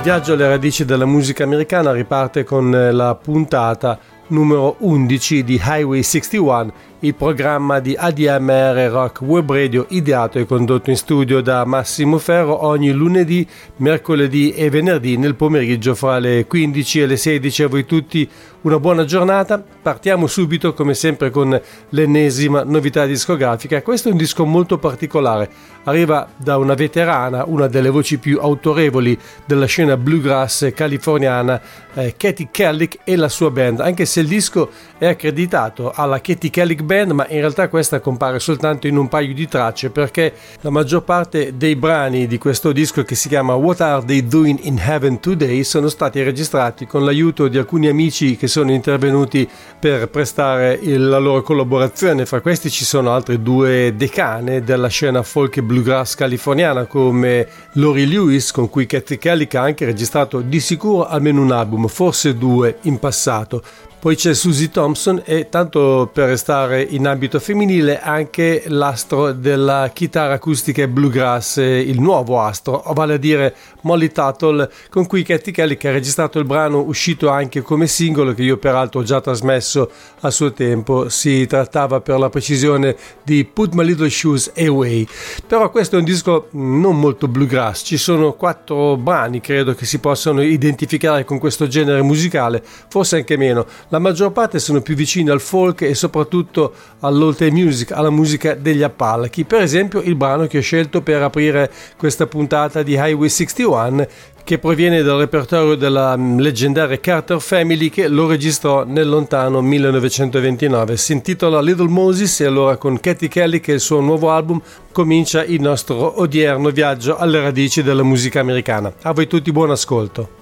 Il viaggio alle radici della musica americana riparte con la puntata numero 11 di Highway 61 il programma di ADMR Rock Web Radio ideato e condotto in studio da Massimo Ferro ogni lunedì, mercoledì e venerdì nel pomeriggio fra le 15 e le 16. A voi tutti una buona giornata. Partiamo subito come sempre con l'ennesima novità discografica. Questo è un disco molto particolare. Arriva da una veterana, una delle voci più autorevoli della scena bluegrass californiana, eh, Katie Kellick e la sua band, anche se il disco è accreditato alla Katie Kellick Band, ma in realtà questa compare soltanto in un paio di tracce perché la maggior parte dei brani di questo disco che si chiama What Are They Doing in Heaven Today sono stati registrati con l'aiuto di alcuni amici che sono intervenuti per prestare la loro collaborazione. Fra questi ci sono altre due decane della scena folk e bluegrass californiana come Lori Lewis con cui Cathy Kelly ha anche registrato di sicuro almeno un album, forse due in passato. Poi c'è Susie Thompson e tanto per restare in ambito femminile anche l'astro della chitarra acustica e bluegrass, il nuovo astro, vale a dire Molly Tuttle, con cui Katy Kelly che ha registrato il brano uscito anche come singolo che io peraltro ho già trasmesso a suo tempo. Si trattava per la precisione di Put My Little Shoes Away. Però questo è un disco non molto bluegrass, ci sono quattro brani credo che si possano identificare con questo genere musicale, forse anche meno la maggior parte sono più vicini al folk e soprattutto all'old music, alla musica degli Appalachi. Per esempio il brano che ho scelto per aprire questa puntata di Highway 61 che proviene dal repertorio della mm, leggendaria Carter Family che lo registrò nel lontano 1929. Si intitola Little Moses e allora con Katy Kelly che è il suo nuovo album comincia il nostro odierno viaggio alle radici della musica americana. A voi tutti buon ascolto.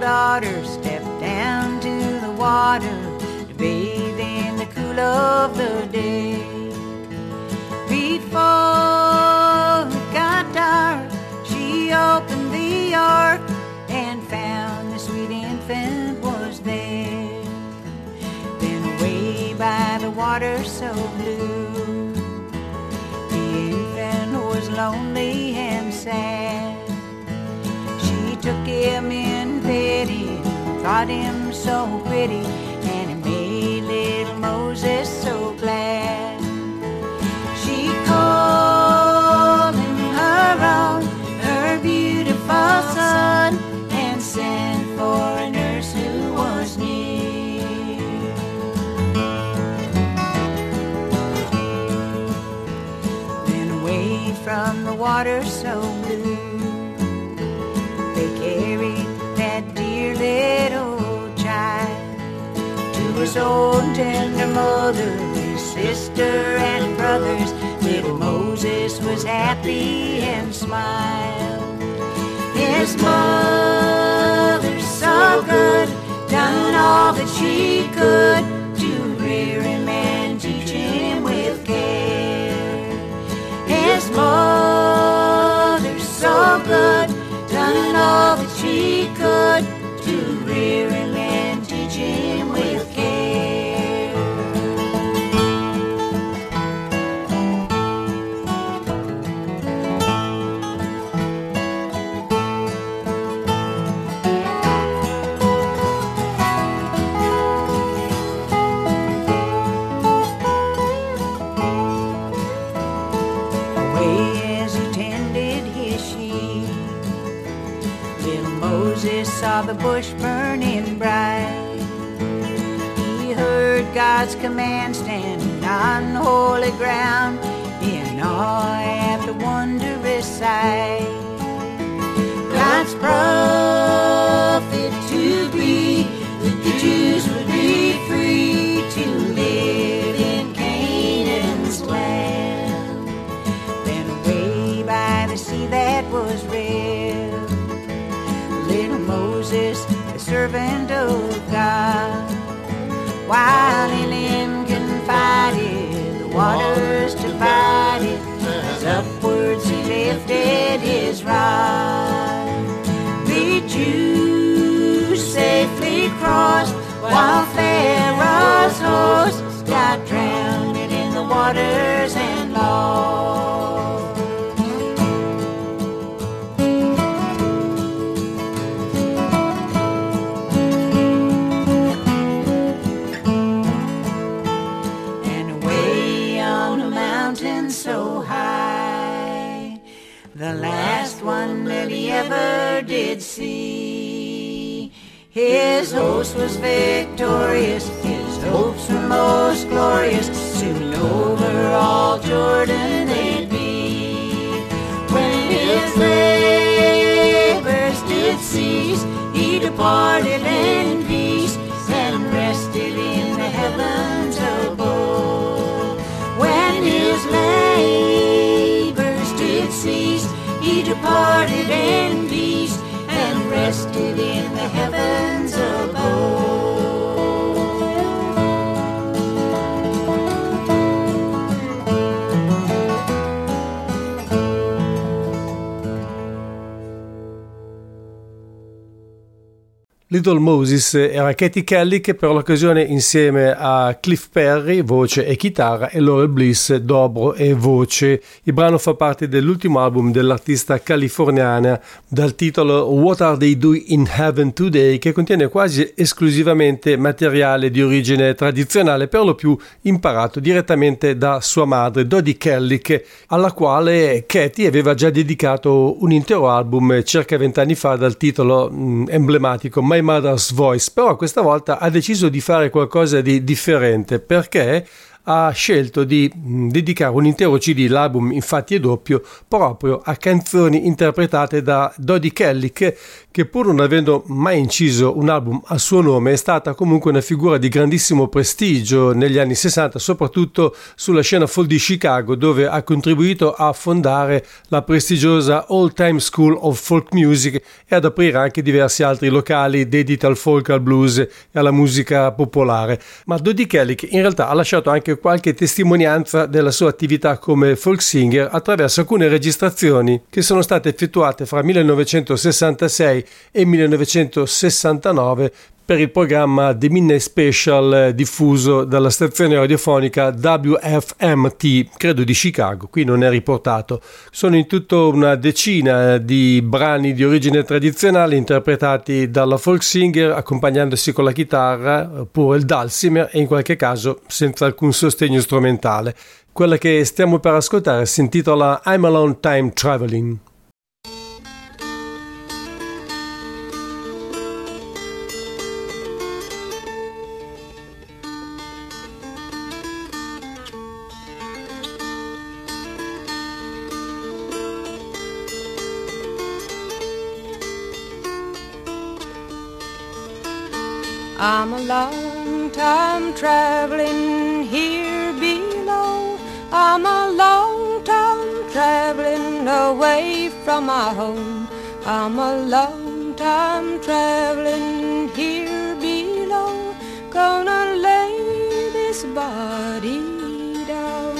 Daughter stepped down to the water to bathe in the cool of the day. Before it got dark, she opened the ark and found the sweet infant was there. Then away by the water so blue the infant was lonely and sad. She took him in thought him so pretty, and it made little Moses so glad. Tender mother, his sister and brothers. Little Moses was happy and smiled. His mother so good, done all that she could to rear him and teach him with care. His mother Command standing on holy ground in awe at the wondrous sight. God's prophet to be the Jews would be free to live in Canaan's land. Then away by the sea that was red, little Moses, the servant of God, while divided, as upwards he lifted his rod. The Jews safely crossed while Pharaoh's host got drowned in the waters His host was victorious, his hopes were most glorious, soon over all Jordan they'd be. When his labors did cease, he departed in peace and rested in the heavens above. When his labors did cease, he departed in rested in the heavens above. Little Moses era Katie Kelly che per l'occasione insieme a Cliff Perry, voce e chitarra, e Laurel Bliss, dobro e voce. Il brano fa parte dell'ultimo album dell'artista californiana dal titolo What Are They Doing in Heaven Today che contiene quasi esclusivamente materiale di origine tradizionale, per lo più imparato direttamente da sua madre Dodie Kelly, alla quale Katie aveva già dedicato un intero album circa vent'anni fa dal titolo mh, emblematico My Mother's Voice, però questa volta ha deciso di fare qualcosa di differente perché ha scelto di mh, dedicare un intero CD, l'album infatti è doppio, proprio a canzoni interpretate da Dodie Kelly che, che pur non avendo mai inciso un album a suo nome è stata comunque una figura di grandissimo prestigio negli anni 60, soprattutto sulla scena folk di Chicago dove ha contribuito a fondare la prestigiosa All Time School of Folk Music e ad aprire anche diversi altri locali dediti al folk, al blues e alla musica popolare. Ma Dodie Kelly in realtà ha lasciato anche qualche testimonianza della sua attività come folk singer attraverso alcune registrazioni che sono state effettuate fra 1966 e 1969 per il programma The Midnight Special diffuso dalla stazione radiofonica WFMT, credo di Chicago, qui non è riportato. Sono in tutto una decina di brani di origine tradizionale interpretati dalla folk singer accompagnandosi con la chitarra oppure il dulcimer e in qualche caso senza alcun sostegno strumentale. Quella che stiamo per ascoltare si intitola I'm a Long Time Traveling. Long time traveling here below. I'm a long time traveling away from my home. I'm a long time traveling here below. Gonna lay this body down.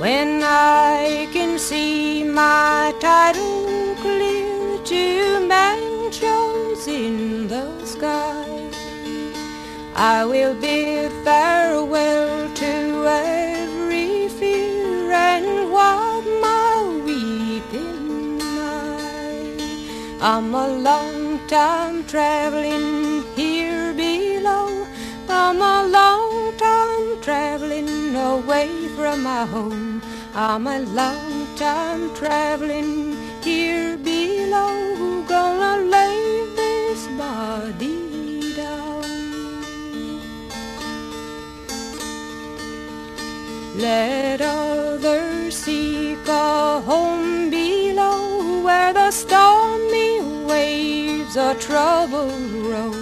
When I can see my title in the sky, I will bid farewell to every fear and wipe my weeping eye. I'm a long time traveling here below. I'm a long time traveling away from my home. I'm a long time traveling here below. Gonna Let others seek a home below where the stormy waves of trouble roll.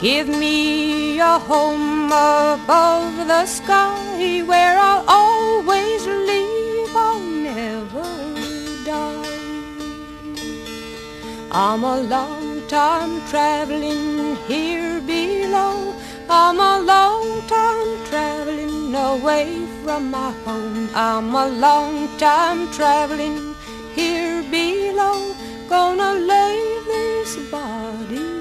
Give me a home above the sky where I'll always live, I'll never die. I'm a long time traveling here below. I'm a long time traveling away from my home. I'm a long time traveling here below. Gonna lay this body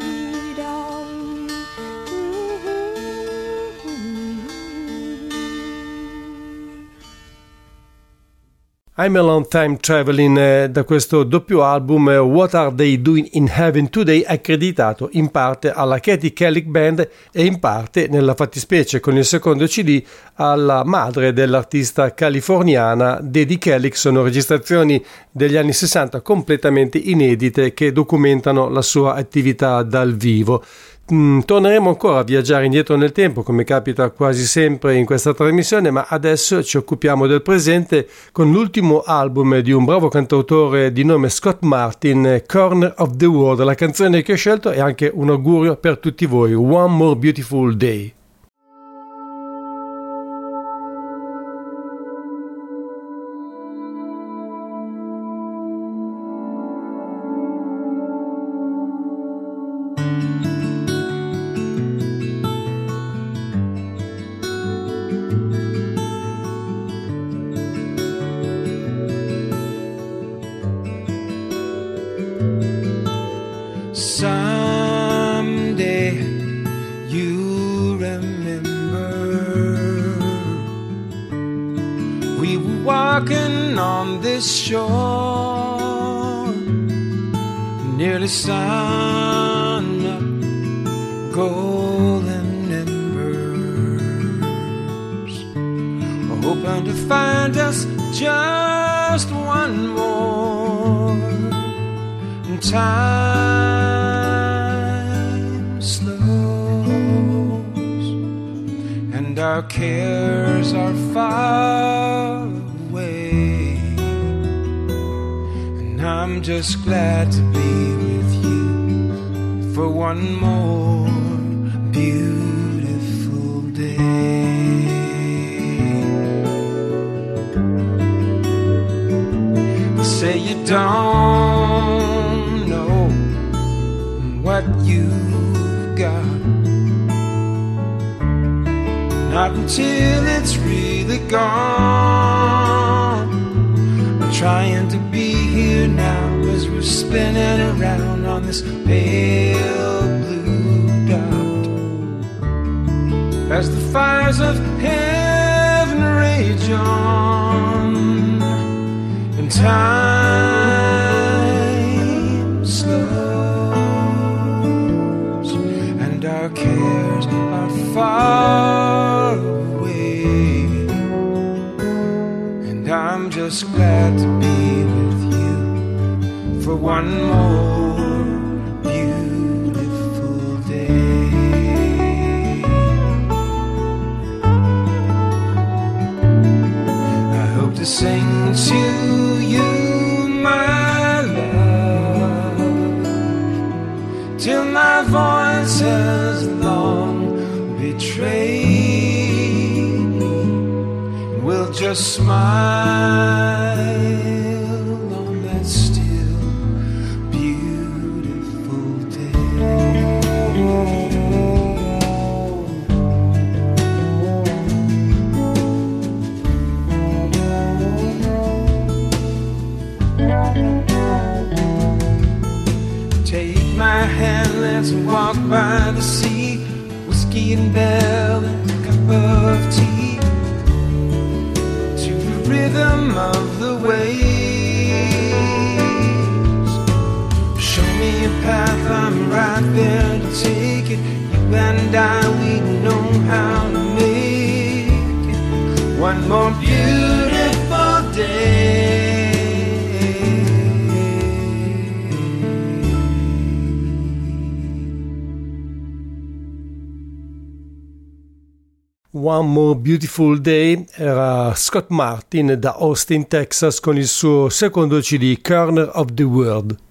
I'm a long time traveling eh, da questo doppio album eh, What Are They Doing in Heaven Today accreditato in parte alla Katie Kelly Band e in parte nella fattispecie con il secondo CD alla madre dell'artista californiana Daddy Kelly sono registrazioni degli anni 60 completamente inedite che documentano la sua attività dal vivo Mm, torneremo ancora a viaggiare indietro nel tempo, come capita quasi sempre in questa trasmissione, ma adesso ci occupiamo del presente con l'ultimo album di un bravo cantautore di nome Scott Martin, Corner of the World. La canzone che ho scelto è anche un augurio per tutti voi, One More Beautiful Day. As the fires of heaven rage on and time slows and our cares are far away. And I'm just glad to be with you for one more your smile. and I, we know how to make it one more beautiful day. One More Beautiful Day era Scott Martin da Austin, Texas con il suo secondo CD Corner of the World.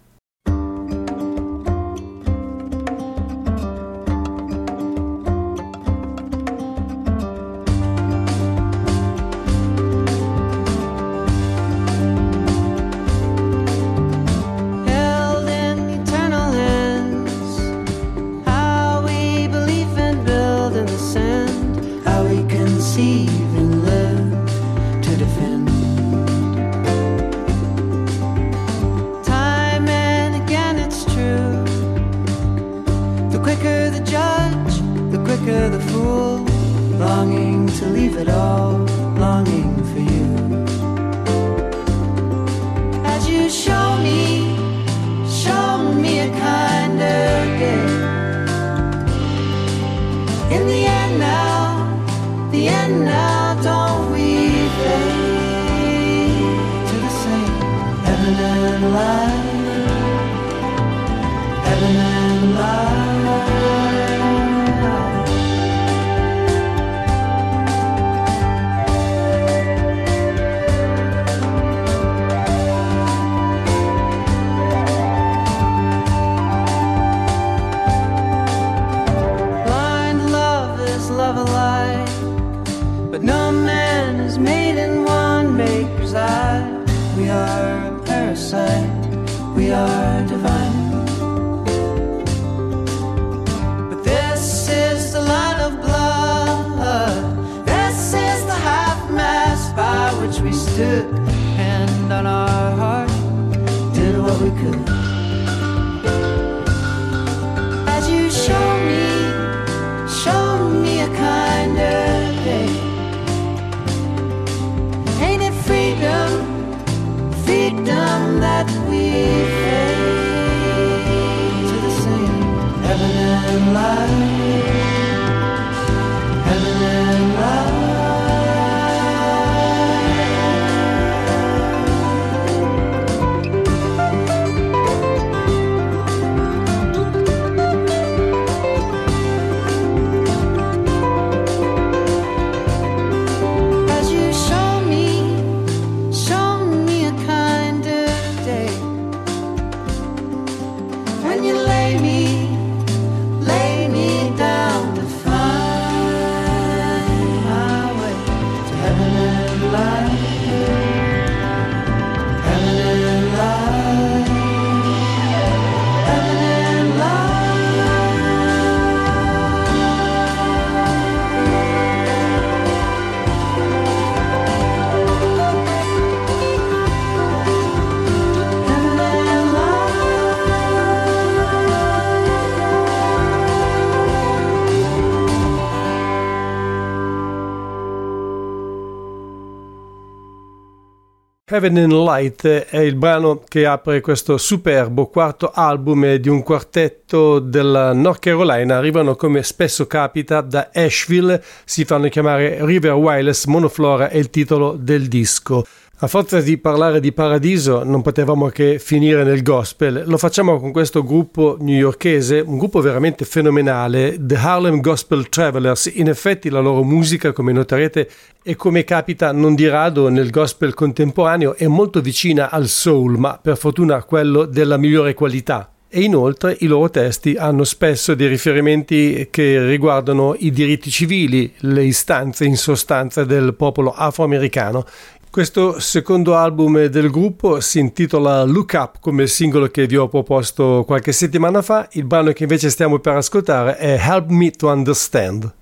Heaven and Light è il brano che apre questo superbo quarto album di un quartetto della North Carolina. Arrivano come spesso capita da Asheville, si fanno chiamare River Wireless Monoflora è il titolo del disco. A forza di parlare di paradiso non potevamo che finire nel gospel. Lo facciamo con questo gruppo newyorkese, un gruppo veramente fenomenale, The Harlem Gospel Travelers. In effetti la loro musica, come noterete, e come capita non di rado nel gospel contemporaneo, è molto vicina al soul, ma per fortuna quello della migliore qualità. E inoltre i loro testi hanno spesso dei riferimenti che riguardano i diritti civili, le istanze in sostanza del popolo afroamericano. Questo secondo album del gruppo si intitola Look Up come il singolo che vi ho proposto qualche settimana fa, il brano che invece stiamo per ascoltare è Help Me to Understand.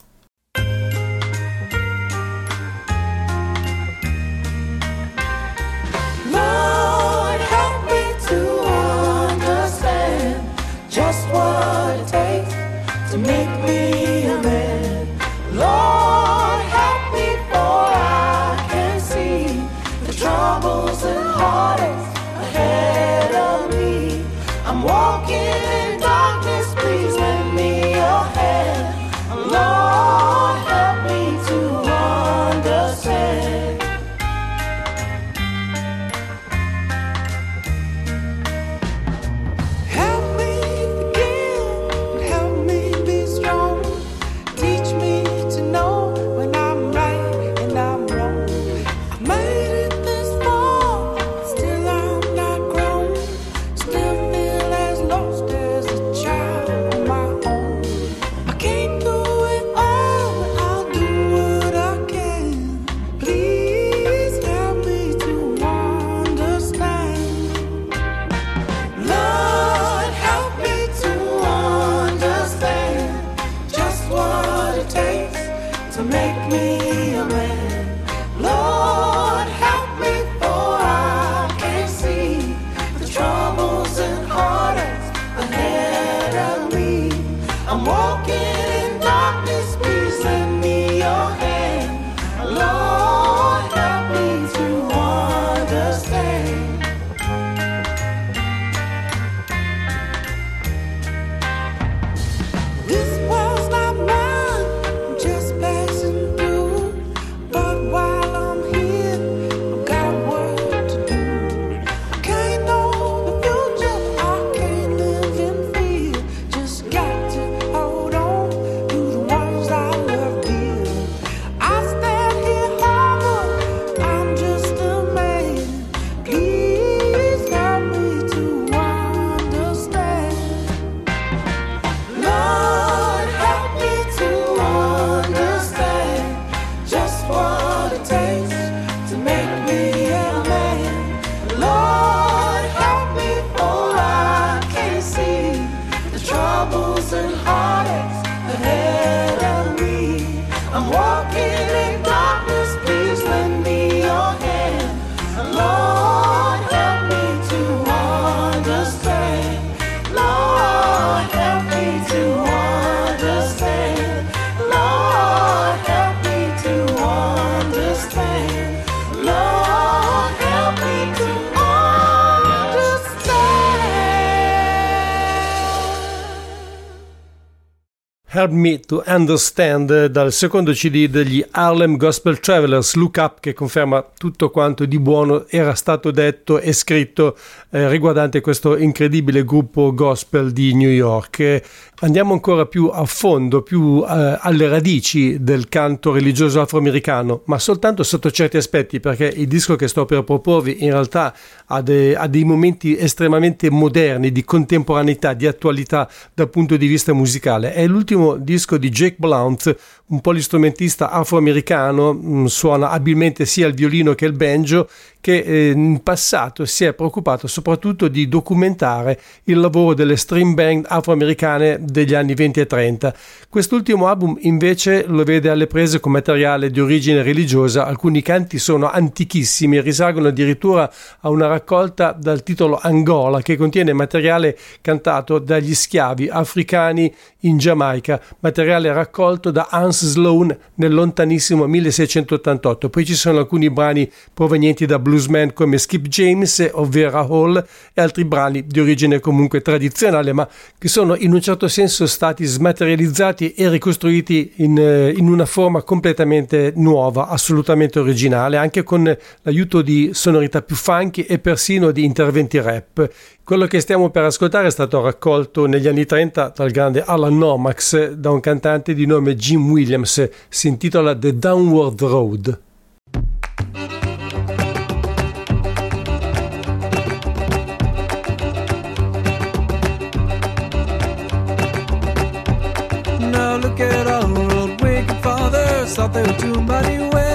Help Me to Understand dal secondo CD degli Harlem Gospel Travelers, Look Up, che conferma tutto quanto di buono era stato detto e scritto eh, riguardante questo incredibile gruppo gospel di New York. Eh, andiamo ancora più a fondo, più eh, alle radici del canto religioso afroamericano, ma soltanto sotto certi aspetti, perché il disco che sto per proporvi in realtà ha, de, ha dei momenti estremamente moderni, di contemporaneità, di attualità dal punto di vista musicale. È l'ultimo disco di Jake Blount, un polistrumentista afroamericano, mm, suona abilmente sia il violino che il banjo, che eh, in passato si è preoccupato soprattutto di documentare il lavoro delle string band afroamericane degli anni 20 e 30. Quest'ultimo album invece lo vede alle prese con materiale di origine religiosa, alcuni canti sono antichissimi, risalgono addirittura a una raccolta dal titolo Angola che contiene materiale cantato dagli schiavi africani in Giamaica, materiale raccolto da Hans Sloan nel lontanissimo 1688. Poi ci sono alcuni brani provenienti da bluesman come Skip James o Vera Hall e altri brani di origine comunque tradizionale, ma che sono in un certo senso stati smaterializzati e ricostruiti in, eh, in una forma completamente nuova, assolutamente originale, anche con l'aiuto di sonorità più funky e persino di interventi rap. Quello che stiamo per ascoltare è stato raccolto negli anni 30 dal grande Alan Nomax da un cantante di nome Jim Williams, si intitola The Downward Road. get on the road. Wake fathers thought they were too muddy.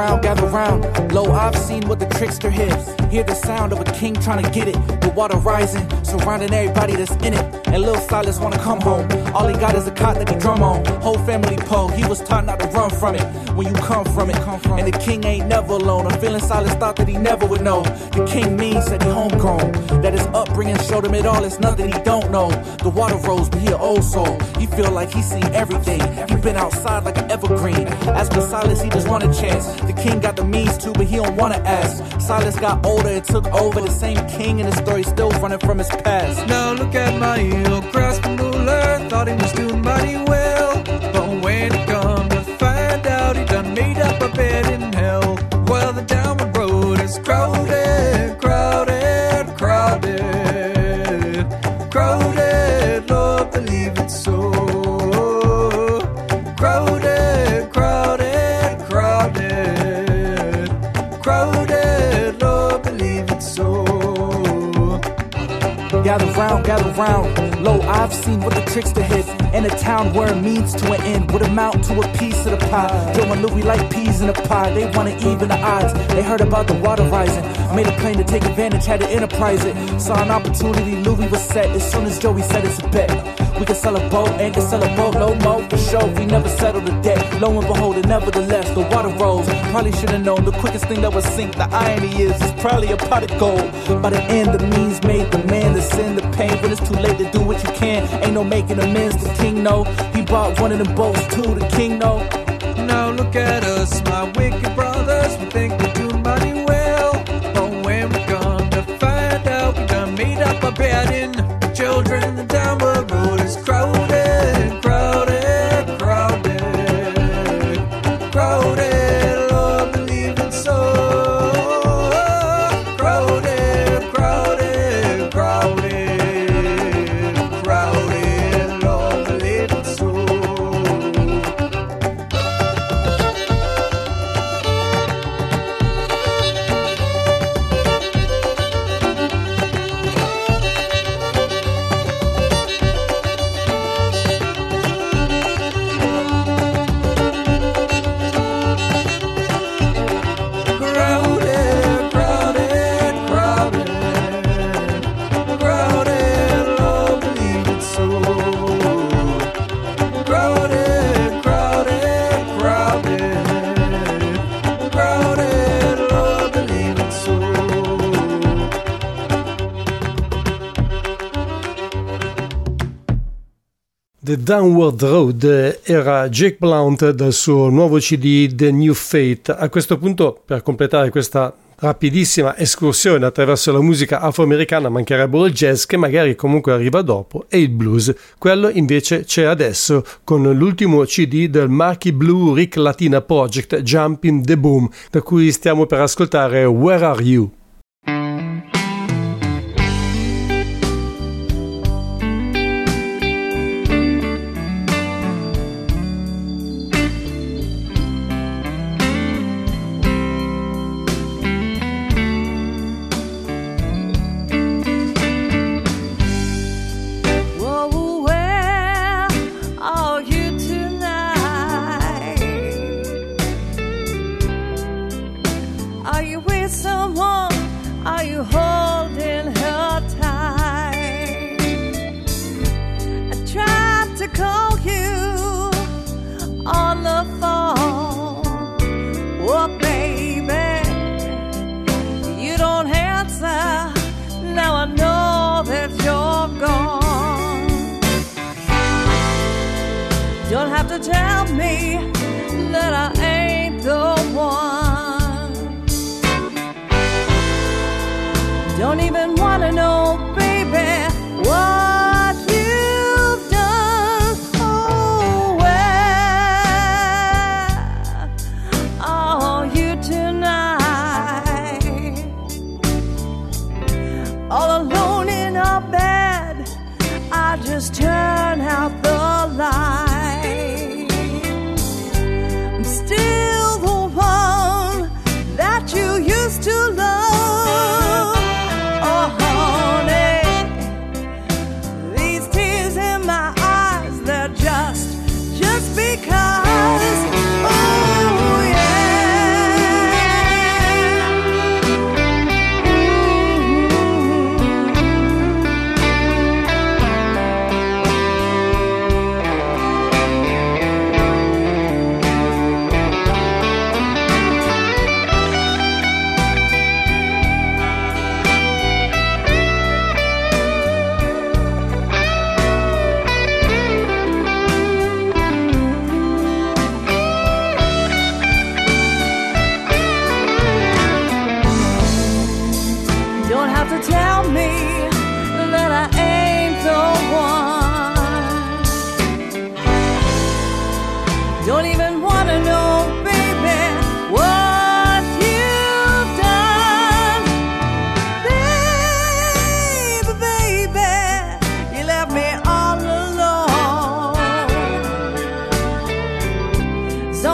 Gather round. Lo, I've seen what the trickster hits. Hear the sound of a king trying to get it. The water rising, surrounding everybody that's in it. And Lil Silas wanna come home. All he got is a cot that he drum on. Whole family po, he was taught not to run from it. When you come from it, come from and the king ain't never alone. I'm feeling Silas thought that he never would know. The king means that he homegrown. That his upbringing showed him it all. It's nothing he don't know. The water rose, but he an old soul. He feel like he seen everything. He been outside like an evergreen. As for Silas, he just want a chance. The king got the means too, but he don't wanna ask. Silas got older and took over. The same king in the story still running from his past. Now look at my heel, grasping ruler, thought he was doing mighty well. But when it come to find out, he done made up a bed in hell. Round, gather. Lo, I've seen what the trickster hit. In a town where a means to an end would amount to a piece of the pie. Joe and Louie like peas in a pie. They wanna even the odds. They heard about the water rising. Made a plan to take advantage, had to enterprise it. Saw an opportunity, Louie was set. As soon as Joey said it's a bet. We can sell a boat and can sell a boat, no more for sure. We never settled the debt. Lo and behold, it nevertheless, the water rose. Probably should have known the quickest thing that would sink. The irony is, it's probably a pot of gold. By the end, the means made the man to sin pain. When it's too late to do what you can, ain't no making amends. The king know he bought one of them boats too. The king know. Now look at us, my wicked brothers. We think we're doing mighty well. But when we come to find out, we done made up a bed Downward Road era Jake Blount dal suo nuovo CD The New Fate. A questo punto, per completare questa rapidissima escursione attraverso la musica afroamericana mancherebbero il jazz che magari comunque arriva dopo e il blues. Quello invece c'è adesso con l'ultimo CD del Marky Blue Rick Latina Project Jumping the Boom da cui stiamo per ascoltare Where Are You? To tell me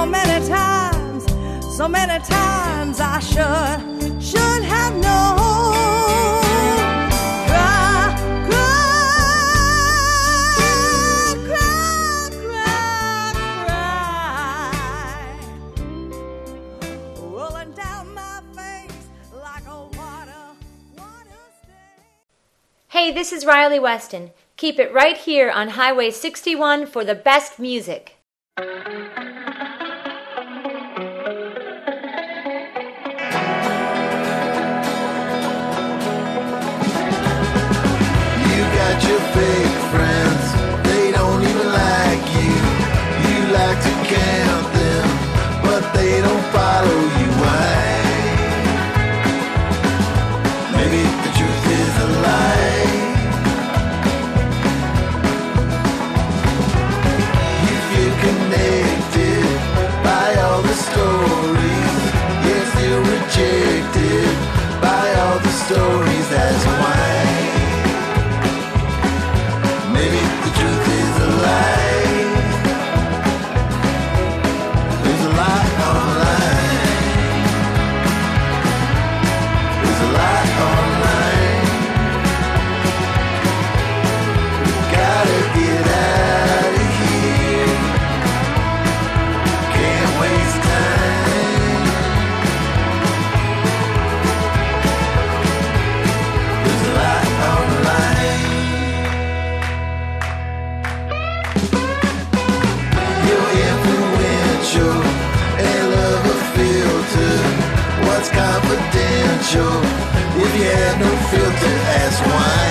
many times, so many times I should, should have known. Cry, cry, cry, cry, cry. Hey, this is Riley Weston. Keep it right here on Highway 61 for the best music. no filter as wine.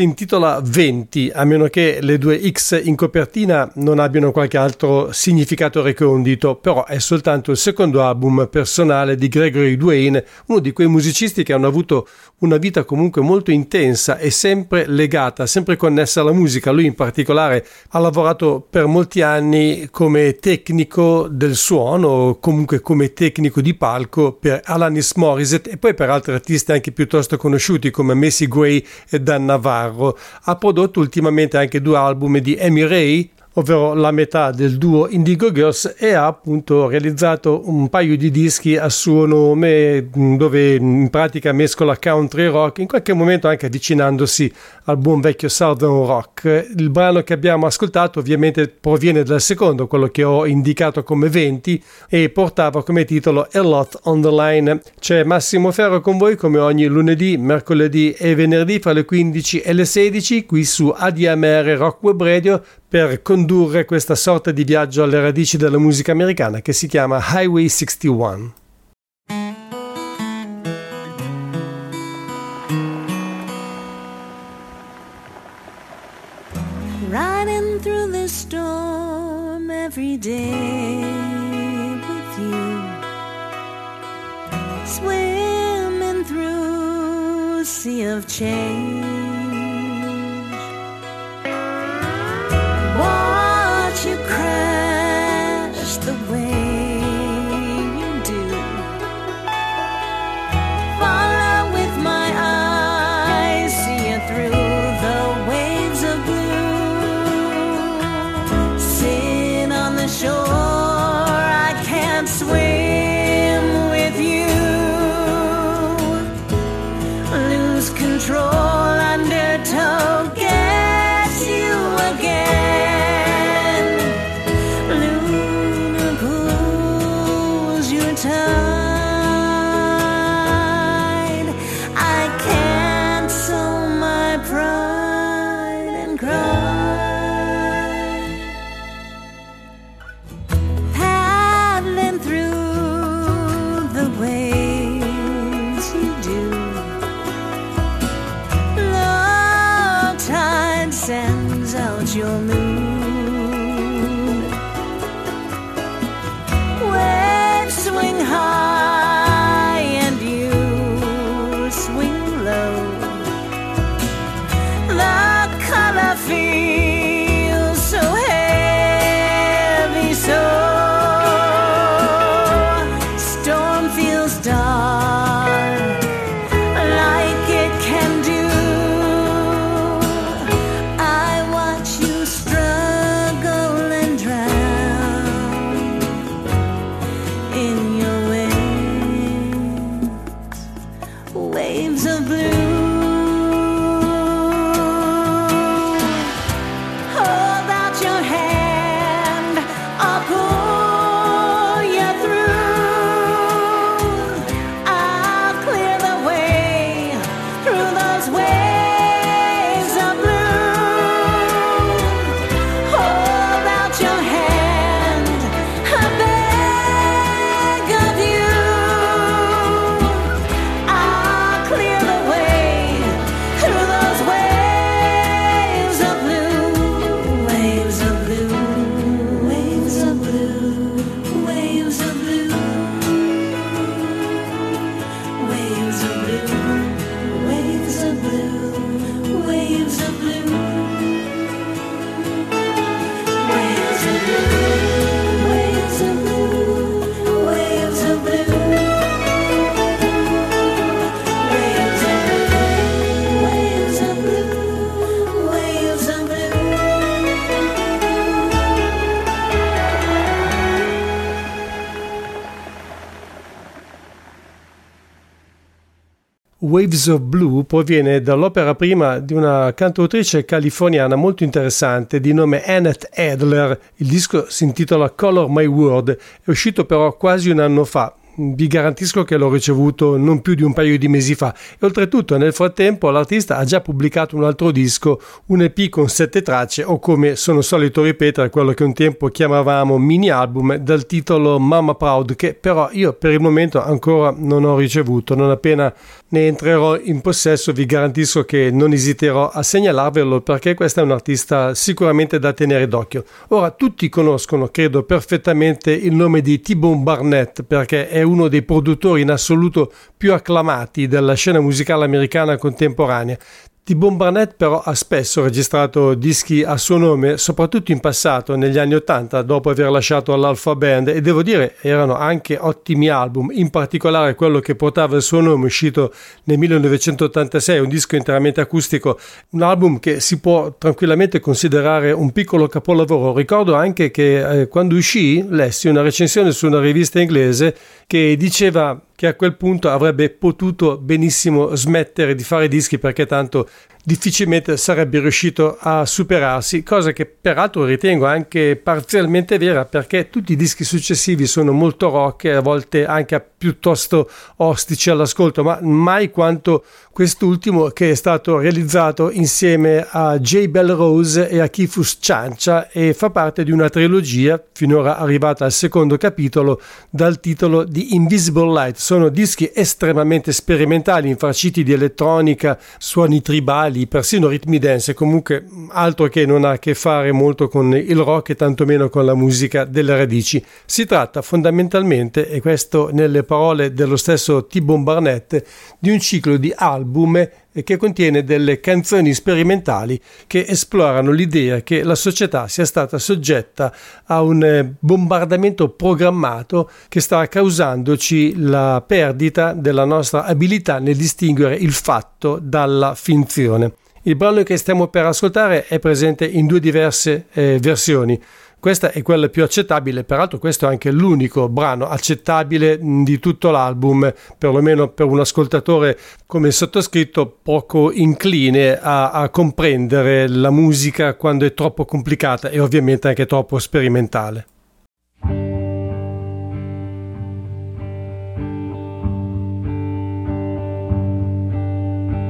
Si intitola 20, a meno che le due X in copertina non abbiano qualche altro significato recondito, però è soltanto il secondo album personale di Gregory Dwayne, uno di quei musicisti che hanno avuto una vita comunque molto intensa e sempre legata, sempre connessa alla musica. Lui in particolare ha lavorato per molti anni come tecnico del suono, comunque come tecnico di palco per Alanis Morissette e poi per altri artisti anche piuttosto conosciuti come Macy Gray e Dan Navarro. Ha prodotto ultimamente anche due album di Amy Ray, ovvero la metà del duo Indigo Girls e ha appunto realizzato un paio di dischi a suo nome dove in pratica mescola country rock in qualche momento anche avvicinandosi al buon vecchio southern rock. Il brano che abbiamo ascoltato ovviamente proviene dal secondo quello che ho indicato come 20 e portava come titolo A Lot on the Line. C'è Massimo Ferro con voi come ogni lunedì mercoledì e venerdì fra le 15 e le 16 qui su ADMR Rock Web Radio per condurre questa sorta di viaggio alle radici della musica americana che si chiama Highway 61. Riding through the storm every day with you. Swimming through sea of change. Waves of Blue proviene dall'opera prima di una cantautrice californiana molto interessante di nome Annette Adler. Il disco si intitola Color My World, è uscito però quasi un anno fa. Vi garantisco che l'ho ricevuto non più di un paio di mesi fa e oltretutto nel frattempo l'artista ha già pubblicato un altro disco, un EP con sette tracce o come sono solito ripetere quello che un tempo chiamavamo mini album dal titolo Mama Proud che però io per il momento ancora non ho ricevuto, non appena ne entrerò in possesso vi garantisco che non esiterò a segnalarvelo perché questa è un artista sicuramente da tenere d'occhio. Ora tutti conoscono, credo perfettamente il nome di T-Bone Barnett perché è uno dei produttori in assoluto più acclamati della scena musicale americana contemporanea. T-Bone Barnett però ha spesso registrato dischi a suo nome, soprattutto in passato, negli anni Ottanta, dopo aver lasciato l'Alpha Band e devo dire erano anche ottimi album, in particolare quello che portava il suo nome, uscito nel 1986, un disco interamente acustico, un album che si può tranquillamente considerare un piccolo capolavoro. Ricordo anche che eh, quando uscì lessi una recensione su una rivista inglese che diceva che a quel punto avrebbe potuto benissimo smettere di fare dischi perché tanto difficilmente sarebbe riuscito a superarsi, cosa che peraltro ritengo anche parzialmente vera perché tutti i dischi successivi sono molto rock e a volte anche piuttosto ostici all'ascolto, ma mai quanto quest'ultimo che è stato realizzato insieme a J. Bell Rose e a Kifus Ciancia e fa parte di una trilogia finora arrivata al secondo capitolo dal titolo di Invisible Light. Sono dischi estremamente sperimentali, infarciti di elettronica, suoni tribali, persino ritmi dance, comunque altro che non ha a che fare molto con il rock e tantomeno con la musica delle radici. Si tratta fondamentalmente, e questo nelle parole dello stesso T-Bone Barnett, di un ciclo di album che contiene delle canzoni sperimentali che esplorano l'idea che la società sia stata soggetta a un bombardamento programmato che sta causandoci la perdita della nostra abilità nel distinguere il fatto dalla finzione. Il brano che stiamo per ascoltare è presente in due diverse eh, versioni. Questa è quella più accettabile, peraltro questo è anche l'unico brano accettabile di tutto l'album, perlomeno per un ascoltatore come il sottoscritto poco incline a, a comprendere la musica quando è troppo complicata e ovviamente anche troppo sperimentale.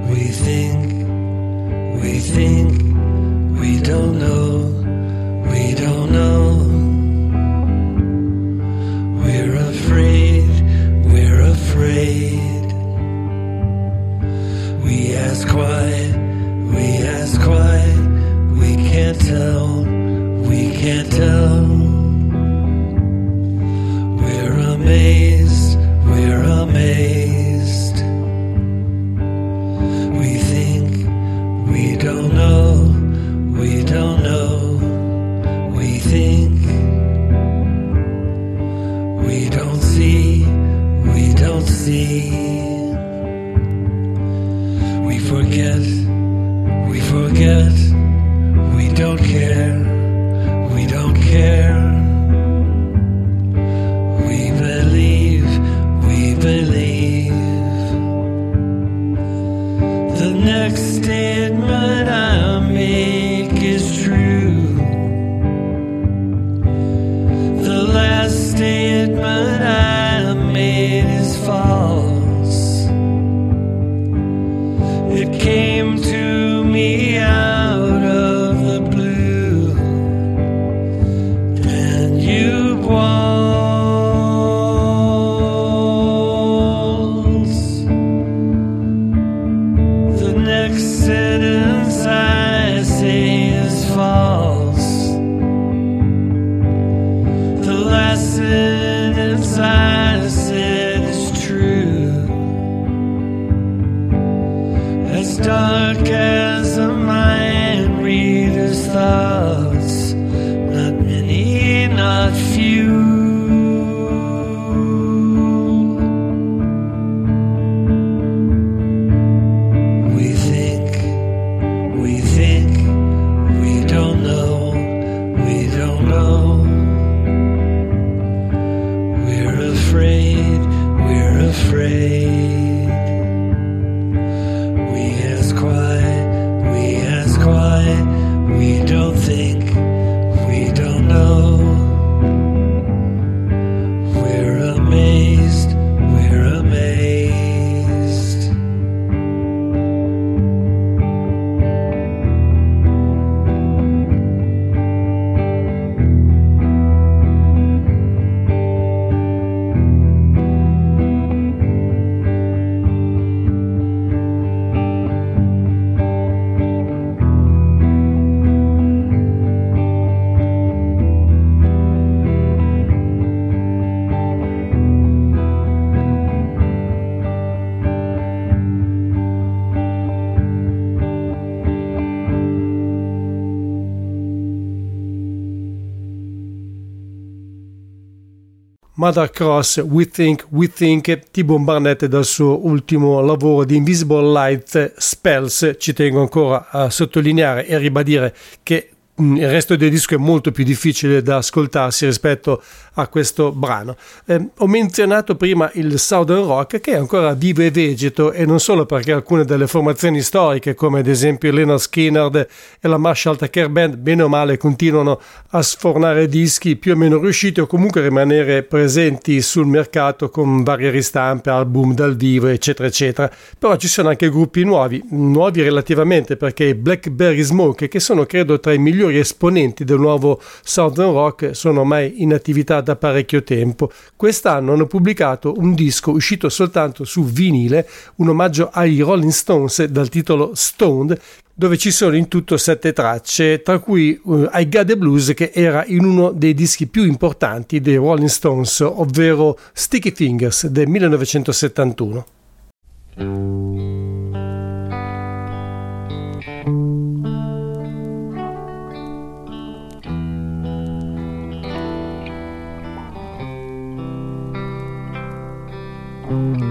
We think, we think, we don't know, Ask why, we ask why, we can't tell, we can't tell. We're amazed, we're amazed. We think we don't know, we don't know. We think we don't see, we don't see. Forget, we forget, we don't care, we don't care. We believe, we believe. The next I Mother Cross, We Think, We Think, T-Bone Barnett dal suo ultimo lavoro di Invisible Light Spells. Ci tengo ancora a sottolineare e ribadire che il resto del disco è molto più difficile da ascoltarsi rispetto a questo brano. Eh, ho menzionato prima il Southern Rock che è ancora vivo e vegeto e non solo perché alcune delle formazioni storiche come ad esempio Leonard Skinner e la Marshall Tucker Band bene o male continuano a sfornare dischi più o meno riusciti o comunque rimanere presenti sul mercato con varie ristampe, album dal vivo eccetera eccetera. Però ci sono anche gruppi nuovi, nuovi relativamente perché Blackberry Smoke che sono credo tra i migliori esponenti del nuovo Southern Rock sono ormai in attività da parecchio tempo. Quest'anno hanno pubblicato un disco uscito soltanto su vinile, un omaggio ai Rolling Stones dal titolo Stoned, dove ci sono in tutto sette tracce, tra cui uh, I Got the Blues che era in uno dei dischi più importanti dei Rolling Stones, ovvero Sticky Fingers del 1971. Mm-hmm.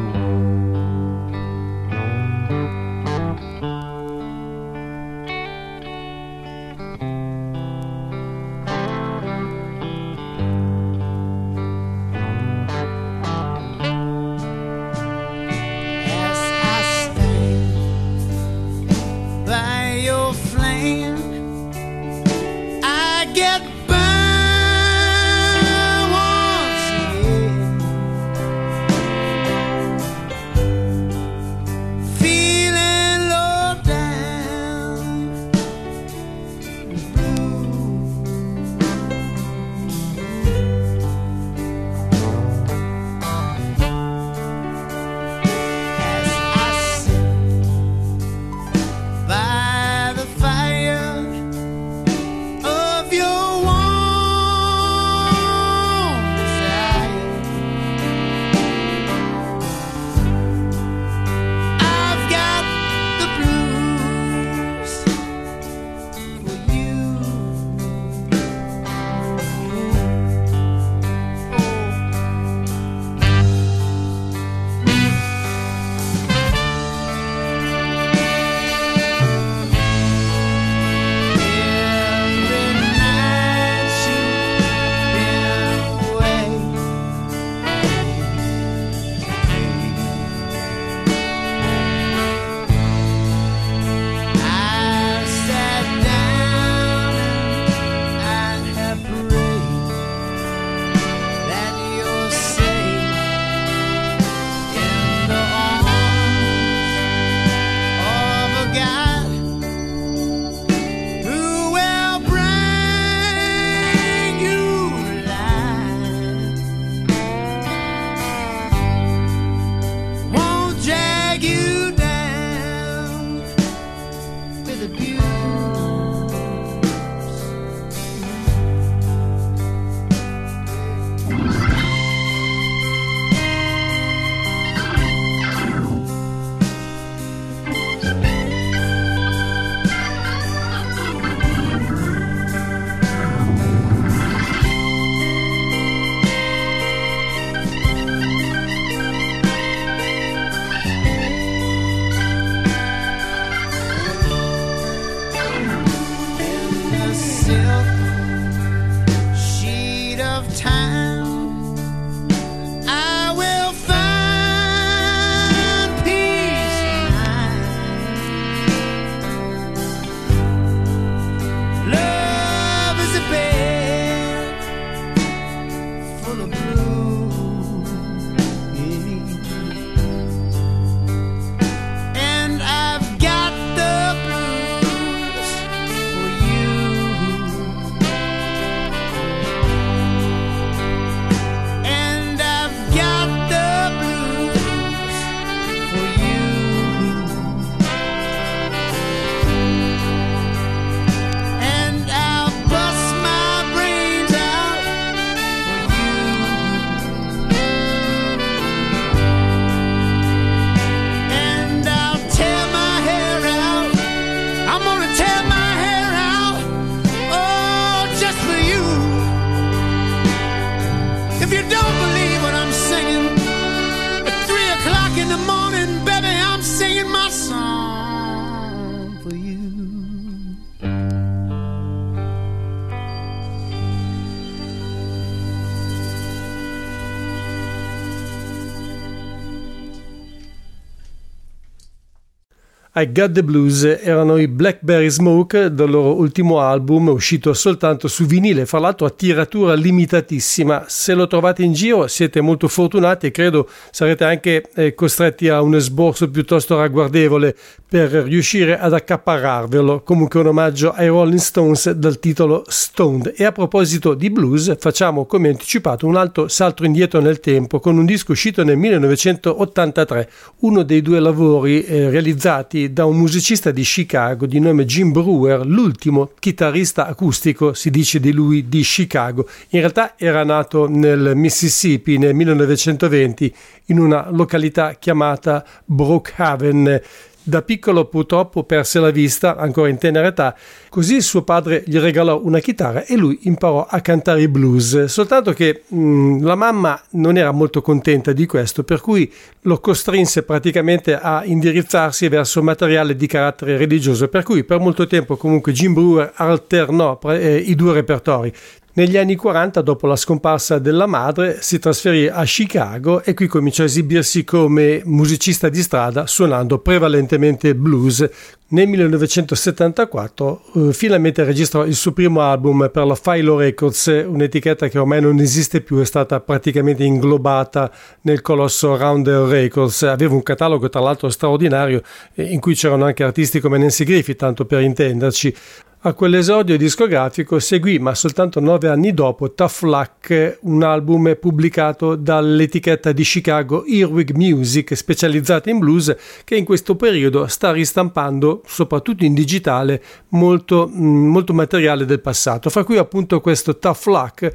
I Got the Blues erano i Blackberry Smoke del loro ultimo album uscito soltanto su vinile, fra l'altro a tiratura limitatissima. Se lo trovate in giro siete molto fortunati e credo sarete anche eh, costretti a un esborso piuttosto ragguardevole per riuscire ad accaparrarvelo. Comunque un omaggio ai Rolling Stones dal titolo Stoned. E a proposito di blues, facciamo come anticipato un altro salto indietro nel tempo con un disco uscito nel 1983, uno dei due lavori eh, realizzati da un musicista di Chicago di nome Jim Brewer, l'ultimo chitarrista acustico, si dice di lui, di Chicago. In realtà era nato nel Mississippi nel 1920 in una località chiamata Brookhaven da piccolo purtroppo perse la vista, ancora in tenera età, così suo padre gli regalò una chitarra e lui imparò a cantare i blues. Soltanto che mh, mm, la mamma non era molto contenta di questo, per cui lo costrinse praticamente a indirizzarsi verso materiale di carattere religioso, per cui per molto tempo comunque Jim Brewer alternò eh, i due repertori. Negli anni 40, dopo la scomparsa della madre, si trasferì a Chicago e qui cominciò a esibirsi come musicista di strada suonando prevalentemente blues. Nel 1974 eh, finalmente registrò il suo primo album per la Philo Records, un'etichetta che ormai non esiste più, è stata praticamente inglobata nel colosso Rounder Records. Aveva un catalogo tra l'altro straordinario eh, in cui c'erano anche artisti come Nancy Griffith, tanto per intenderci. A quell'esordio discografico seguì, ma soltanto nove anni dopo, Tough Luck, un album pubblicato dall'etichetta di Chicago Earwig Music, specializzata in blues, che in questo periodo sta ristampando, soprattutto in digitale, molto, mm, molto materiale del passato, fra cui appunto questo Tough Luck,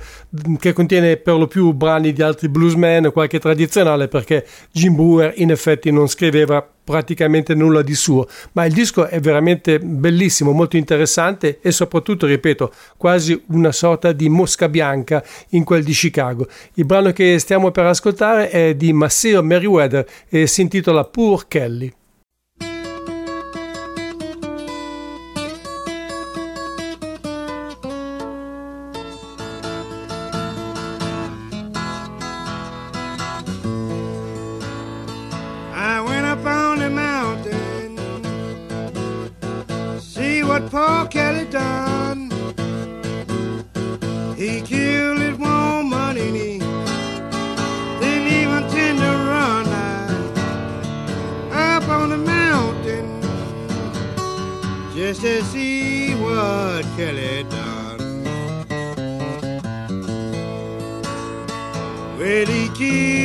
mm, che contiene per lo più brani di altri bluesmen, qualche tradizionale, perché Jim Brewer in effetti non scriveva praticamente nulla di suo, ma il disco è veramente bellissimo, molto interessante e soprattutto, ripeto, quasi una sorta di mosca bianca in quel di Chicago. Il brano che stiamo per ascoltare è di Masseo Merriweather e si intitola Poor Kelly. To see what Kelly done. Well, he killed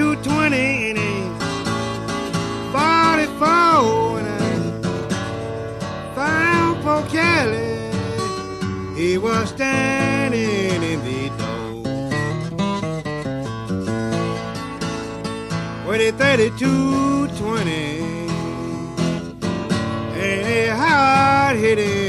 220 and it's 44 and I found Kelly. He was standing in the door. When 3220 and a hard hitting.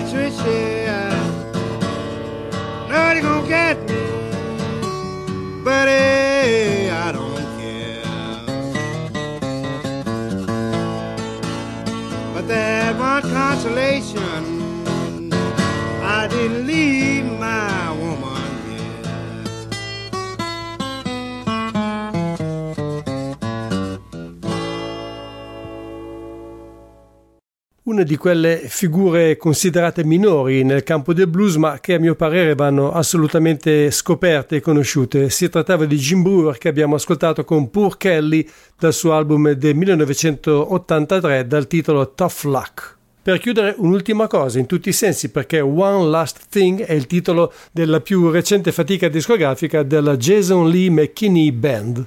The di quelle figure considerate minori nel campo del blues, ma che a mio parere vanno assolutamente scoperte e conosciute. Si trattava di Jim Brewer che abbiamo ascoltato con Poor Kelly dal suo album del 1983 dal titolo Tough Luck. Per chiudere un'ultima cosa in tutti i sensi perché One Last Thing è il titolo della più recente fatica discografica della Jason Lee McKinney Band.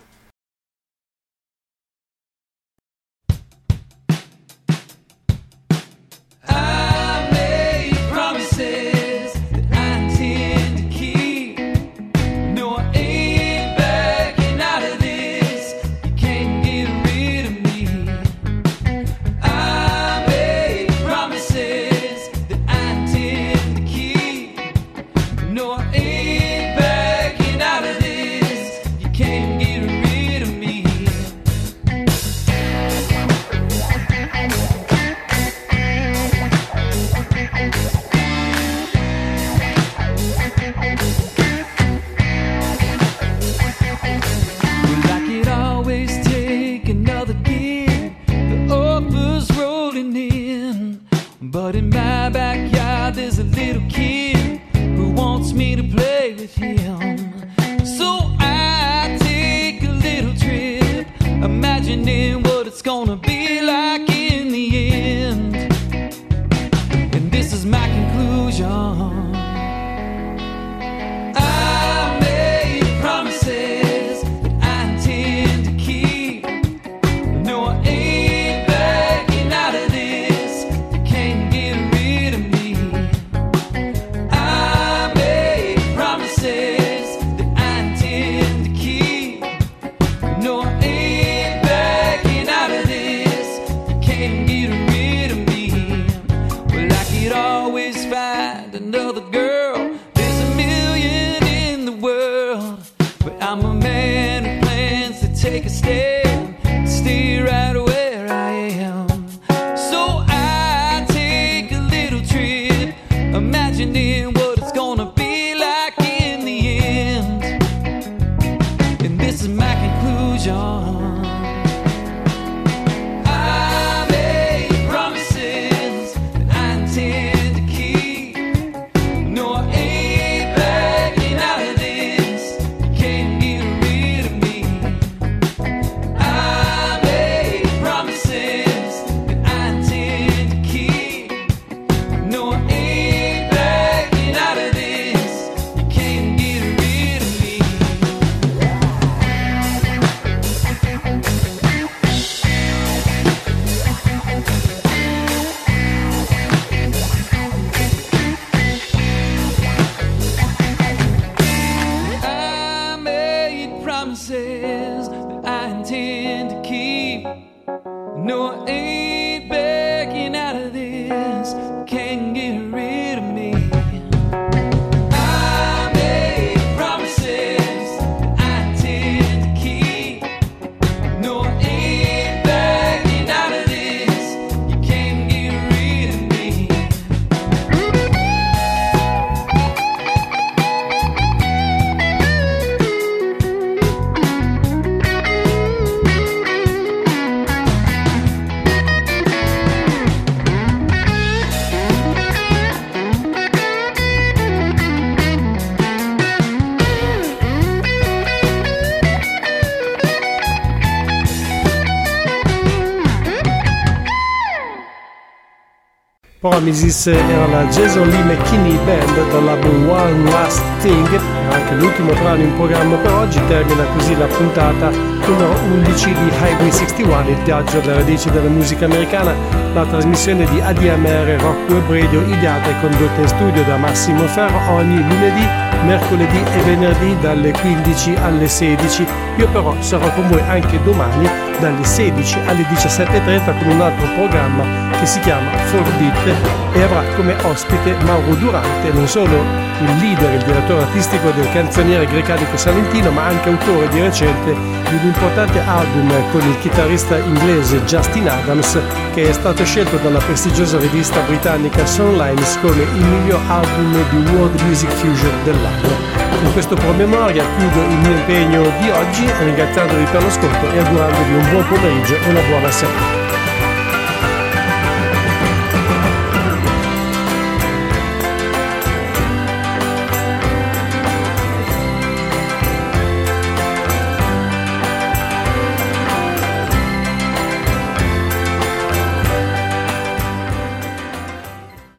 With him. So I take a little trip, imagining what it's gonna be Promises era la Jason Lee McKinney Band dall'album One Last Thing, anche l'ultimo brano in programma per oggi, termina così la puntata numero 11 di Highway 61, il viaggio alle radici della musica americana, la trasmissione di ADMR Rock Web Radio ideata e condotta in studio da Massimo Ferro ogni lunedì, mercoledì e venerdì dalle 15 alle 16. Io però sarò con voi anche domani dalle 16 alle 17.30 con un altro programma che si chiama Forbit e avrà come ospite Mauro Durante, non solo il leader, il direttore artistico del canzoniere grecanico salentino, ma anche autore di recente di un importante album con il chitarrista inglese Justin Adams, che è stato scelto dalla prestigiosa rivista britannica Songlines come il miglior album di World Music Fusion dell'anno. Con questo promemoria chiudo il mio impegno di oggi ringraziandovi per l'ascolto e augurandovi un buon pomeriggio e una buona serata.